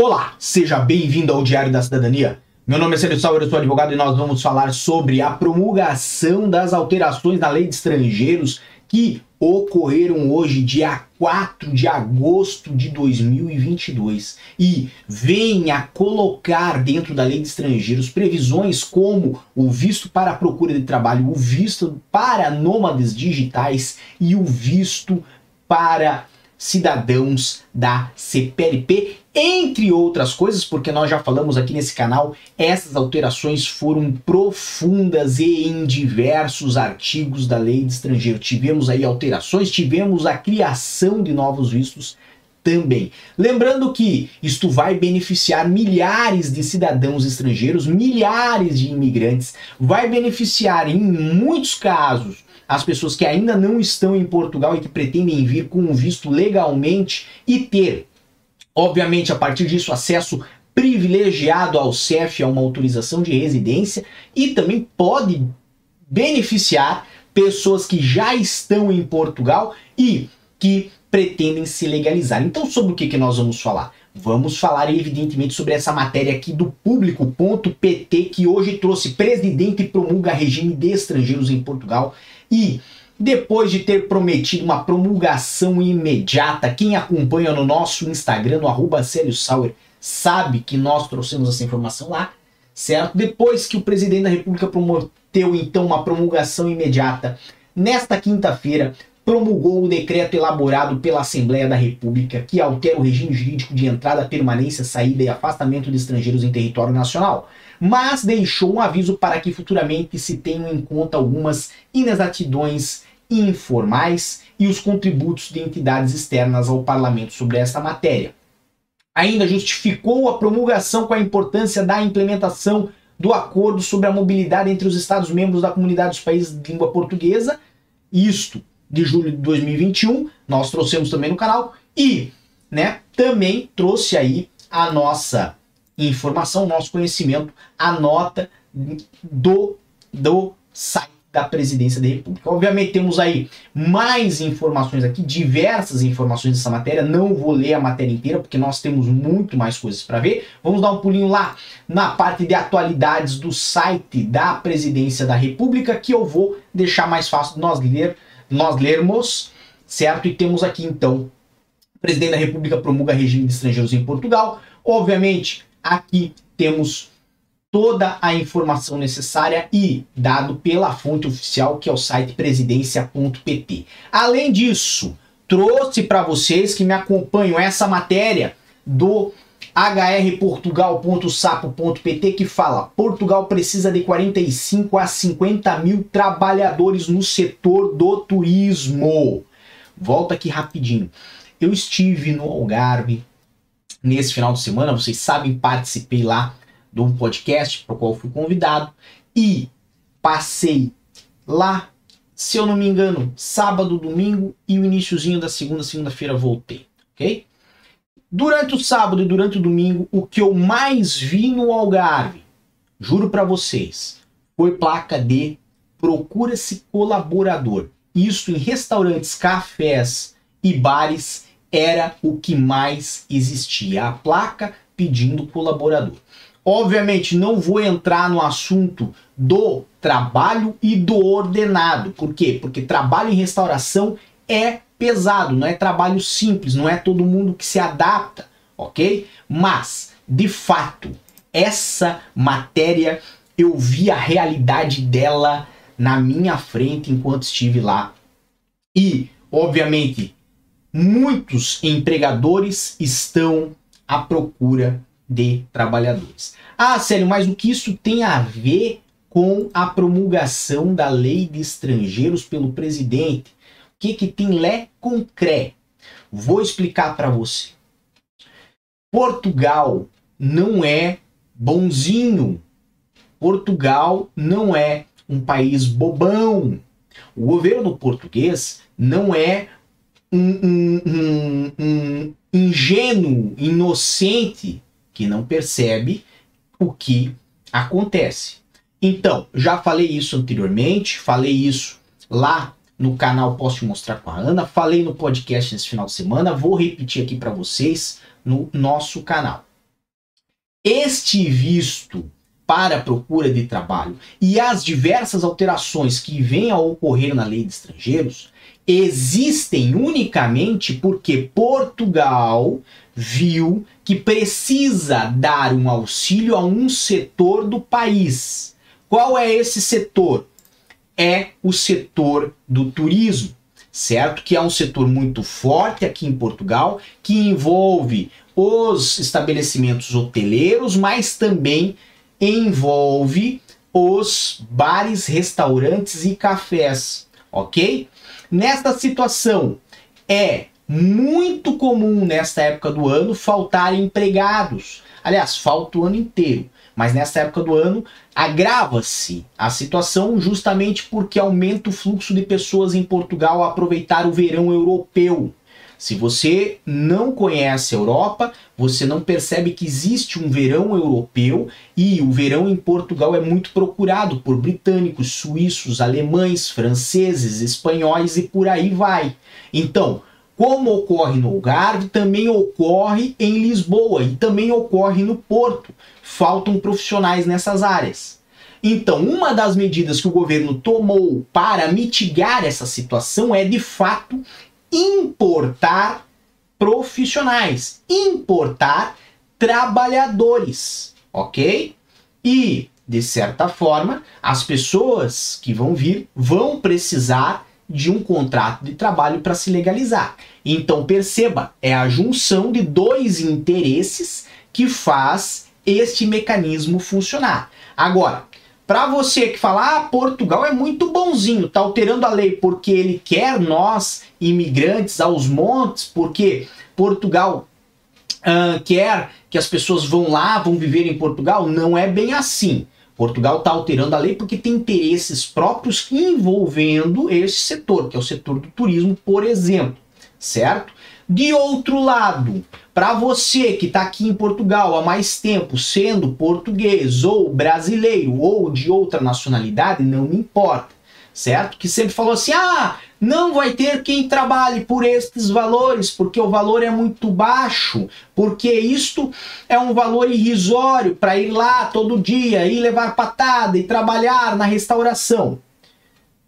Olá, seja bem-vindo ao Diário da Cidadania. Meu nome é Célio Sauer, eu sou advogado e nós vamos falar sobre a promulgação das alterações na lei de estrangeiros que ocorreram hoje, dia 4 de agosto de 2022, e vem a colocar dentro da lei de estrangeiros previsões como o visto para a procura de trabalho, o visto para nômades digitais e o visto para cidadãos da CPLP, entre outras coisas, porque nós já falamos aqui nesse canal, essas alterações foram profundas e em diversos artigos da lei de estrangeiro. Tivemos aí alterações, tivemos a criação de novos vistos também. Lembrando que isto vai beneficiar milhares de cidadãos estrangeiros, milhares de imigrantes, vai beneficiar em muitos casos as pessoas que ainda não estão em Portugal e que pretendem vir com um visto legalmente e ter, obviamente, a partir disso, acesso privilegiado ao CEF, a uma autorização de residência, e também pode beneficiar pessoas que já estão em Portugal e que pretendem se legalizar. Então, sobre o que, que nós vamos falar? Vamos falar, evidentemente, sobre essa matéria aqui do público.pt, que hoje trouxe presidente promulga regime de estrangeiros em Portugal. E depois de ter prometido uma promulgação imediata, quem acompanha no nosso Instagram, no arroba sabe que nós trouxemos essa informação lá, certo? Depois que o presidente da República prometeu então uma promulgação imediata, nesta quinta-feira promulgou o decreto elaborado pela Assembleia da República que altera o regime jurídico de entrada, permanência, saída e afastamento de estrangeiros em território nacional mas deixou um aviso para que futuramente se tenham em conta algumas inexatidões informais e os contributos de entidades externas ao parlamento sobre esta matéria. Ainda justificou a promulgação com a importância da implementação do acordo sobre a mobilidade entre os Estados-membros da Comunidade dos Países de Língua Portuguesa, isto de julho de 2021, nós trouxemos também no canal, e né, também trouxe aí a nossa informação, nosso conhecimento, a nota do, do site da Presidência da República. Obviamente temos aí mais informações aqui, diversas informações dessa matéria. Não vou ler a matéria inteira porque nós temos muito mais coisas para ver. Vamos dar um pulinho lá na parte de atualidades do site da Presidência da República que eu vou deixar mais fácil nós ler, nós lermos, certo? E temos aqui então presidente da República promulga regime de estrangeiros em Portugal. Obviamente, Aqui temos toda a informação necessária e dado pela fonte oficial que é o site presidência.pt. Além disso, trouxe para vocês que me acompanham essa matéria do hrportugal.sapo.pt que fala Portugal precisa de 45 a 50 mil trabalhadores no setor do turismo. Volta aqui rapidinho. Eu estive no Algarve, nesse final de semana, vocês sabem, participei lá de um podcast para o qual fui convidado e passei lá, se eu não me engano, sábado, domingo e o iníciozinho da segunda, segunda-feira voltei, ok? Durante o sábado e durante o domingo, o que eu mais vi no Algarve, juro para vocês, foi placa de procura-se colaborador. Isso em restaurantes, cafés e bares era o que mais existia, a placa pedindo colaborador. Obviamente, não vou entrar no assunto do trabalho e do ordenado. Por quê? Porque trabalho em restauração é pesado, não é trabalho simples, não é todo mundo que se adapta, ok? Mas, de fato, essa matéria eu vi a realidade dela na minha frente enquanto estive lá. E, obviamente, muitos empregadores estão à procura de trabalhadores. Ah, sério, mas o que isso tem a ver com a promulgação da lei de estrangeiros pelo presidente? O que, que tem lé com cré? Vou explicar para você. Portugal não é bonzinho. Portugal não é um país bobão. O governo português não é um, um, um, ingênuo, inocente, que não percebe o que acontece. Então, já falei isso anteriormente, falei isso lá no canal Posso Te Mostrar com a Ana, falei no podcast nesse final de semana, vou repetir aqui para vocês no nosso canal. este visto para procura de trabalho e as diversas alterações que vêm a ocorrer na lei de estrangeiros existem unicamente porque Portugal viu que precisa dar um auxílio a um setor do país. Qual é esse setor? É o setor do turismo, certo? Que é um setor muito forte aqui em Portugal, que envolve os estabelecimentos hoteleiros, mas também envolve os bares, restaurantes e cafés, ok? Nesta situação, é muito comum nesta época do ano faltar empregados. Aliás, falta o ano inteiro. Mas nesta época do ano agrava-se a situação justamente porque aumenta o fluxo de pessoas em Portugal a aproveitar o verão europeu. Se você não conhece a Europa, você não percebe que existe um verão europeu e o verão em Portugal é muito procurado por britânicos, suíços, alemães, franceses, espanhóis e por aí vai. Então, como ocorre no Algarve, também ocorre em Lisboa e também ocorre no Porto. Faltam profissionais nessas áreas. Então, uma das medidas que o governo tomou para mitigar essa situação é, de fato, importar profissionais, importar trabalhadores, ok? E, de certa forma, as pessoas que vão vir vão precisar de um contrato de trabalho para se legalizar. Então, perceba, é a junção de dois interesses que faz este mecanismo funcionar. Agora, para você que fala, ah, Portugal é muito bonzinho, tá alterando a lei porque ele quer nós, imigrantes, aos montes, porque Portugal uh, quer que as pessoas vão lá, vão viver em Portugal. Não é bem assim. Portugal está alterando a lei porque tem interesses próprios envolvendo esse setor, que é o setor do turismo, por exemplo, certo? De outro lado, para você que está aqui em Portugal há mais tempo, sendo português ou brasileiro ou de outra nacionalidade, não me importa, certo? Que sempre falou assim: ah, não vai ter quem trabalhe por estes valores, porque o valor é muito baixo, porque isto é um valor irrisório para ir lá todo dia, ir levar patada e trabalhar na restauração.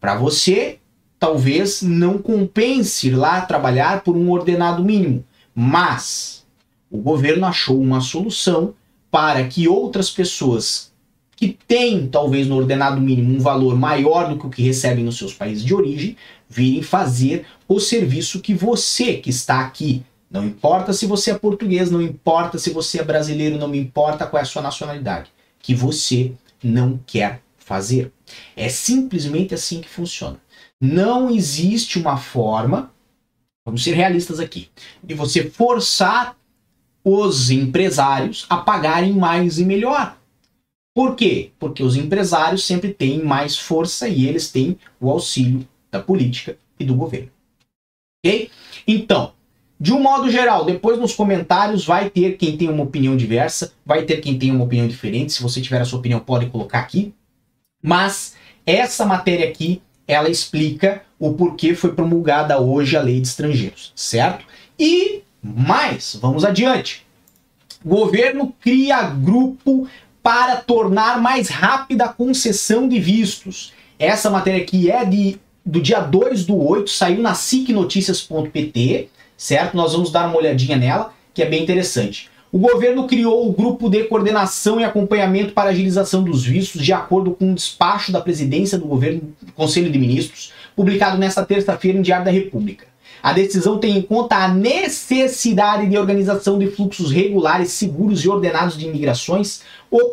Para você, talvez não compense ir lá trabalhar por um ordenado mínimo, mas o governo achou uma solução para que outras pessoas que têm, talvez no ordenado mínimo, um valor maior do que o que recebem nos seus países de origem, virem fazer o serviço que você que está aqui. Não importa se você é português, não importa se você é brasileiro, não me importa qual é a sua nacionalidade, que você não quer fazer. É simplesmente assim que funciona. Não existe uma forma, vamos ser realistas aqui, de você forçar os empresários a pagarem mais e melhor. Por quê? Porque os empresários sempre têm mais força e eles têm o auxílio da política e do governo. Ok? Então, de um modo geral, depois nos comentários vai ter quem tem uma opinião diversa, vai ter quem tem uma opinião diferente. Se você tiver a sua opinião, pode colocar aqui. Mas essa matéria aqui ela explica o porquê foi promulgada hoje a lei de estrangeiros, certo? E mais, vamos adiante. Governo cria grupo para tornar mais rápida a concessão de vistos. Essa matéria aqui é de, do dia 2 do 8, saiu na sicnoticias.pt, certo? Nós vamos dar uma olhadinha nela, que é bem interessante. O governo criou o grupo de coordenação e acompanhamento para agilização dos vistos, de acordo com um despacho da presidência do governo Conselho de Ministros, publicado nesta terça-feira em Diário da República. A decisão tem em conta a necessidade de organização de fluxos regulares, seguros e ordenados de imigrações, o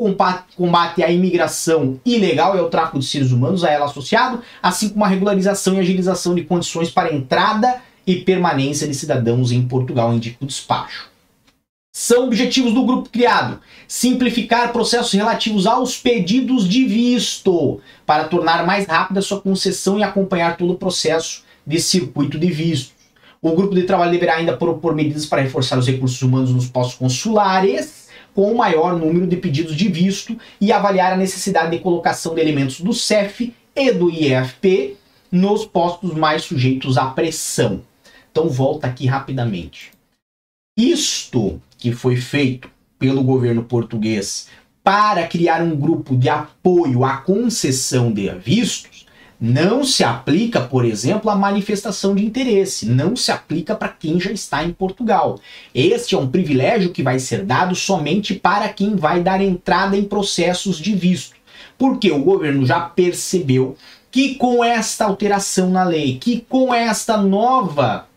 combate à imigração ilegal e ao tráfico de seres humanos a ela associado, assim como a regularização e agilização de condições para entrada e permanência de cidadãos em Portugal, indica o despacho. São objetivos do grupo criado: simplificar processos relativos aos pedidos de visto, para tornar mais rápida sua concessão e acompanhar todo o processo de circuito de visto. O grupo de trabalho deverá ainda propor medidas para reforçar os recursos humanos nos postos consulares, com o maior número de pedidos de visto e avaliar a necessidade de colocação de elementos do CEF e do IFP nos postos mais sujeitos à pressão. Então volta aqui rapidamente. Isto que foi feito pelo governo português para criar um grupo de apoio à concessão de vistos não se aplica, por exemplo, à manifestação de interesse, não se aplica para quem já está em Portugal. Este é um privilégio que vai ser dado somente para quem vai dar entrada em processos de visto. Porque o governo já percebeu que com esta alteração na lei, que com esta nova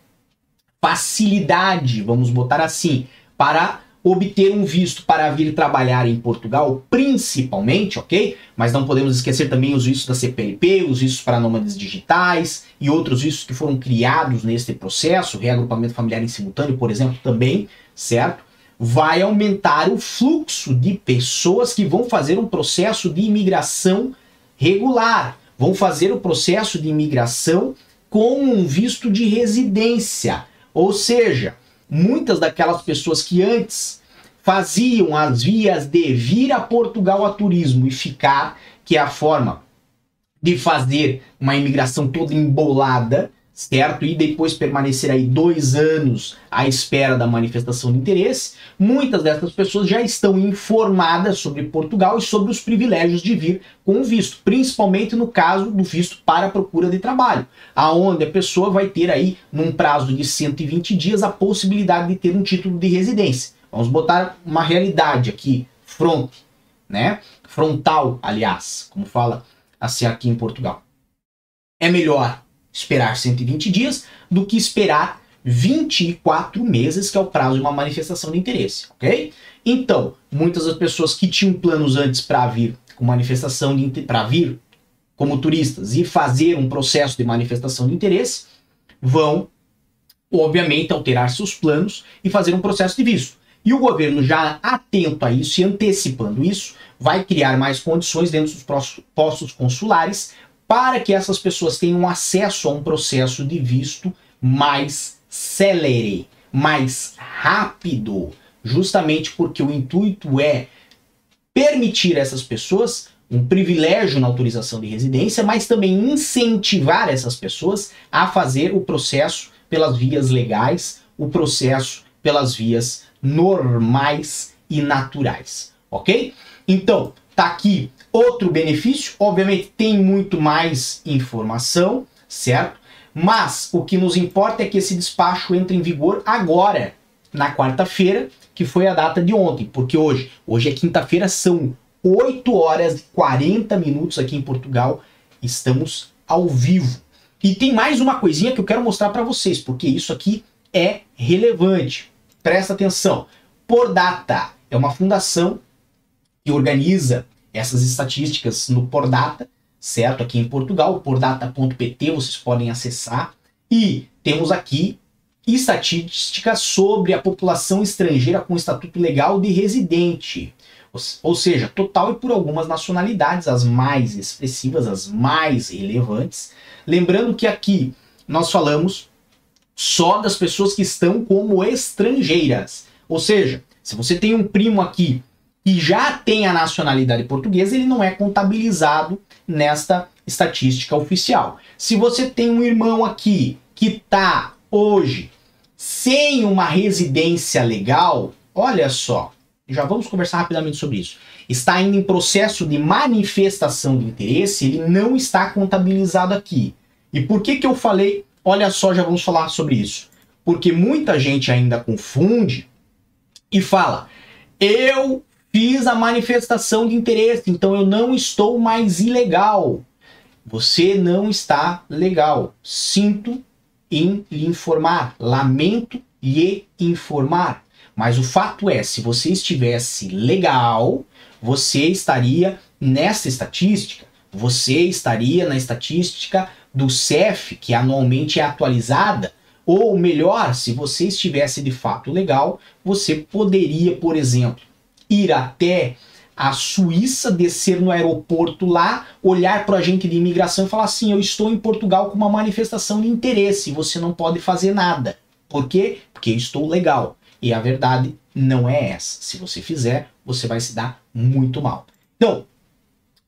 facilidade, vamos botar assim, para obter um visto para vir trabalhar em Portugal, principalmente, ok? Mas não podemos esquecer também os vistos da CPLP, os vistos para nômades digitais e outros vistos que foram criados neste processo, reagrupamento familiar em simultâneo, por exemplo, também, certo? Vai aumentar o fluxo de pessoas que vão fazer um processo de imigração regular, vão fazer o processo de imigração com um visto de residência. Ou seja, muitas daquelas pessoas que antes faziam as vias de vir a Portugal a turismo e ficar, que é a forma de fazer uma imigração toda embolada, certo? E depois permanecer aí dois anos à espera da manifestação de interesse. Muitas dessas pessoas já estão informadas sobre Portugal e sobre os privilégios de vir com o visto, principalmente no caso do visto para procura de trabalho, aonde a pessoa vai ter aí, num prazo de 120 dias, a possibilidade de ter um título de residência. Vamos botar uma realidade aqui, front, né? Frontal, aliás, como fala assim aqui em Portugal. É melhor esperar 120 dias do que esperar 24 meses, que é o prazo de uma manifestação de interesse, ok? Então, muitas das pessoas que tinham planos antes para vir com manifestação de para vir como turistas e fazer um processo de manifestação de interesse vão, obviamente, alterar seus planos e fazer um processo de visto. E o governo, já atento a isso e antecipando isso, vai criar mais condições dentro dos postos consulares para que essas pessoas tenham acesso a um processo de visto mais celere, mais rápido, justamente porque o intuito é permitir a essas pessoas um privilégio na autorização de residência, mas também incentivar essas pessoas a fazer o processo pelas vias legais, o processo pelas vias normais e naturais, ok? Então, tá aqui Outro benefício, obviamente, tem muito mais informação, certo? Mas o que nos importa é que esse despacho entre em vigor agora, na quarta-feira, que foi a data de ontem, porque hoje, hoje é quinta-feira, são 8 horas e 40 minutos aqui em Portugal, estamos ao vivo. E tem mais uma coisinha que eu quero mostrar para vocês, porque isso aqui é relevante. Presta atenção. Por Data é uma fundação que organiza essas estatísticas no Pordata, certo? Aqui em Portugal, pordata.pt, vocês podem acessar. E temos aqui estatísticas sobre a população estrangeira com estatuto legal de residente. Ou seja, total e por algumas nacionalidades, as mais expressivas, as mais relevantes. Lembrando que aqui nós falamos só das pessoas que estão como estrangeiras. Ou seja, se você tem um primo aqui e já tem a nacionalidade portuguesa, ele não é contabilizado nesta estatística oficial. Se você tem um irmão aqui que está hoje sem uma residência legal, olha só, já vamos conversar rapidamente sobre isso. Está ainda em processo de manifestação de interesse, ele não está contabilizado aqui. E por que que eu falei? Olha só, já vamos falar sobre isso. Porque muita gente ainda confunde e fala: "Eu Fiz a manifestação de interesse, então eu não estou mais ilegal. Você não está legal. Sinto em lhe informar, lamento lhe informar. Mas o fato é, se você estivesse legal, você estaria nessa estatística. Você estaria na estatística do CEF, que anualmente é atualizada. Ou melhor, se você estivesse de fato legal, você poderia, por exemplo, ir até a Suíça, descer no aeroporto lá, olhar para o agente de imigração e falar assim: eu estou em Portugal com uma manifestação de interesse, você não pode fazer nada. Por quê? Porque eu estou legal. E a verdade não é essa. Se você fizer, você vai se dar muito mal. Então,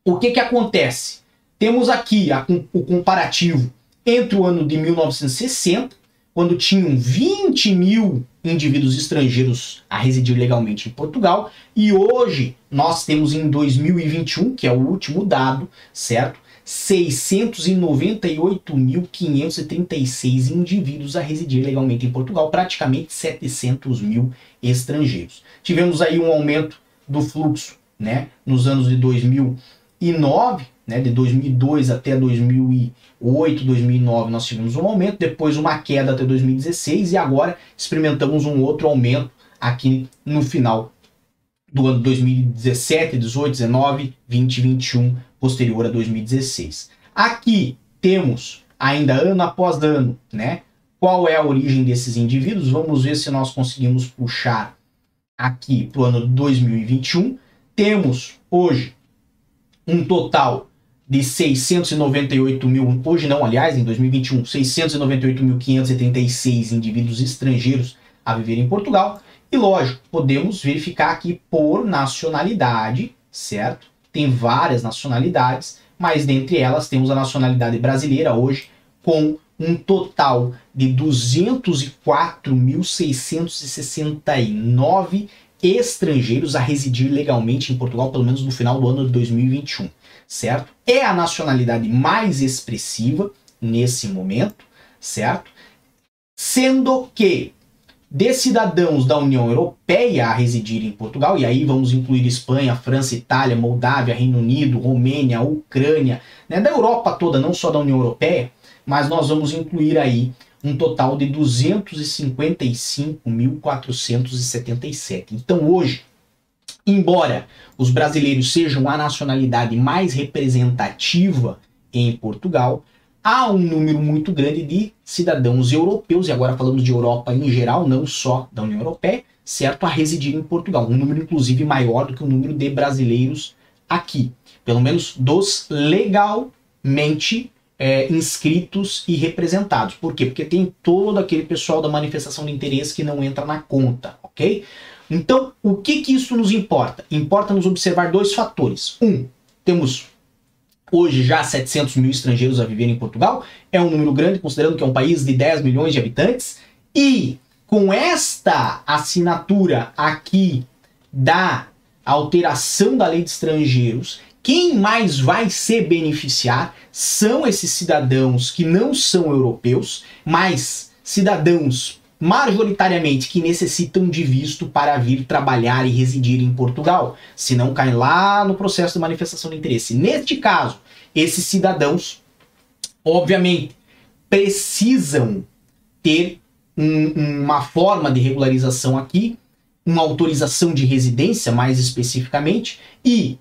o que que acontece? Temos aqui a, o comparativo entre o ano de 1960 quando tinham 20 mil indivíduos estrangeiros a residir legalmente em Portugal, e hoje nós temos em 2021, que é o último dado, certo? 698.536 indivíduos a residir legalmente em Portugal, praticamente 700 mil estrangeiros. Tivemos aí um aumento do fluxo, né, nos anos de 2009, né, de 2002 até 2008, 2009 nós tivemos um aumento, depois uma queda até 2016 e agora experimentamos um outro aumento aqui no final do ano 2017, 18, 19, 20, 21, posterior a 2016. Aqui temos ainda ano após ano, né? Qual é a origem desses indivíduos? Vamos ver se nós conseguimos puxar aqui para o ano 2021. Temos hoje um total de 698 mil, hoje não, aliás, em 2021, 698.536 indivíduos estrangeiros a viver em Portugal. E lógico, podemos verificar aqui por nacionalidade, certo? Tem várias nacionalidades, mas dentre elas temos a nacionalidade brasileira hoje com um total de 204.669 estrangeiros a residir legalmente em Portugal, pelo menos no final do ano de 2021 certo? É a nacionalidade mais expressiva nesse momento, certo? Sendo que de cidadãos da União Europeia a residir em Portugal, e aí vamos incluir Espanha, França, Itália, Moldávia, Reino Unido, Romênia, Ucrânia, né, da Europa toda, não só da União Europeia, mas nós vamos incluir aí um total de 255.477. Então hoje, embora os brasileiros sejam a nacionalidade mais representativa em Portugal, há um número muito grande de cidadãos europeus, e agora falamos de Europa em geral, não só da União Europeia, certo? A residir em Portugal. Um número, inclusive, maior do que o número de brasileiros aqui. Pelo menos dos legalmente é, inscritos e representados. Por quê? Porque tem todo aquele pessoal da manifestação de interesse que não entra na conta, ok? Então, o que, que isso nos importa? Importa nos observar dois fatores. Um, temos hoje já 700 mil estrangeiros a viver em Portugal, é um número grande, considerando que é um país de 10 milhões de habitantes, e com esta assinatura aqui da alteração da lei de estrangeiros, quem mais vai se beneficiar são esses cidadãos que não são europeus, mas cidadãos majoritariamente que necessitam de visto para vir trabalhar e residir em Portugal, se não caem lá no processo de manifestação de interesse. Neste caso, esses cidadãos, obviamente, precisam ter um, uma forma de regularização aqui, uma autorização de residência, mais especificamente, e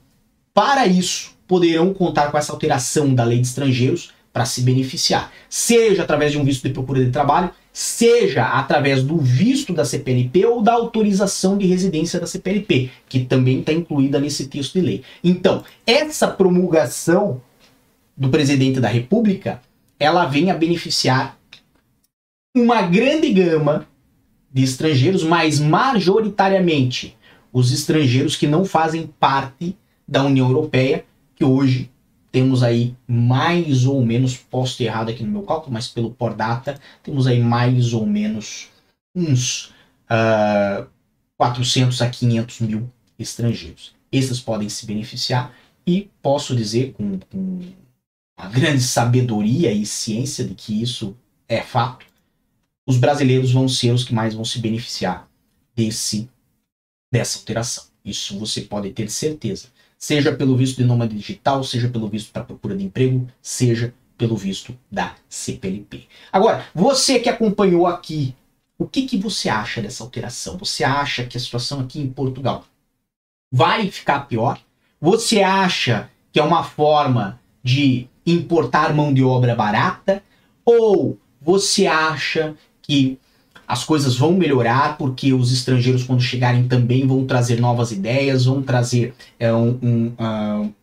para isso poderão contar com essa alteração da lei de estrangeiros para se beneficiar, seja através de um visto de procura de trabalho, seja através do visto da CPLP ou da autorização de residência da CPLP, que também está incluída nesse texto de lei. Então, essa promulgação do presidente da República, ela vem a beneficiar uma grande gama de estrangeiros, mas majoritariamente os estrangeiros que não fazem parte da União Europeia, que hoje temos aí mais ou menos, posso ter errado aqui no meu cálculo, mas pelo por data, temos aí mais ou menos uns uh, ah, 400 a 500 mil estrangeiros. Esses podem se beneficiar e posso dizer com, com uma grande sabedoria e ciência de que isso é fato, os brasileiros vão ser os que mais vão se beneficiar desse dessa alteração. Isso você pode ter certeza seja pelo visto de nômade digital, seja pelo visto para procura de emprego, seja pelo visto da CPLP. Agora, você que acompanhou aqui, o que, que você acha dessa alteração? Você acha que a situação aqui em Portugal vai ficar pior? Você acha que é uma forma de importar mão de obra barata? Ou você acha que as coisas vão melhorar porque os estrangeiros, quando chegarem, também vão trazer novas ideias, vão trazer é, um, um uh,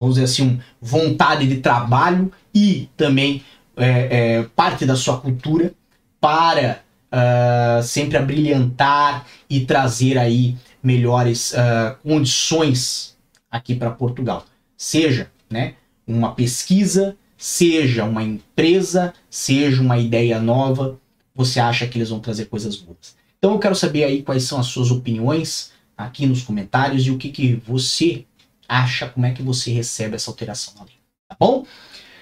vamos dizer assim, um, vontade de trabalho e também é, é, parte da sua cultura para uh, sempre abrilhantar e trazer aí melhores uh, condições aqui para Portugal. Seja né, uma pesquisa, seja uma empresa, seja uma ideia nova, você acha que eles vão trazer coisas boas? Então eu quero saber aí quais são as suas opiniões aqui nos comentários e o que, que você acha, como é que você recebe essa alteração ali, tá bom?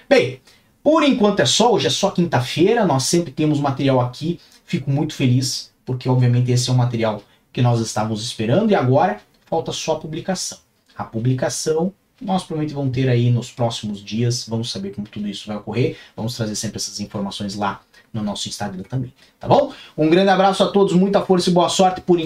Bem, por enquanto é só, hoje é só quinta-feira, nós sempre temos material aqui, fico muito feliz, porque obviamente esse é um material que nós estávamos esperando e agora falta só a publicação. A publicação nós provavelmente vamos ter aí nos próximos dias, vamos saber como tudo isso vai ocorrer, vamos trazer sempre essas informações lá no nosso Instagram também, tá bom? Um grande abraço a todos, muita força e boa sorte por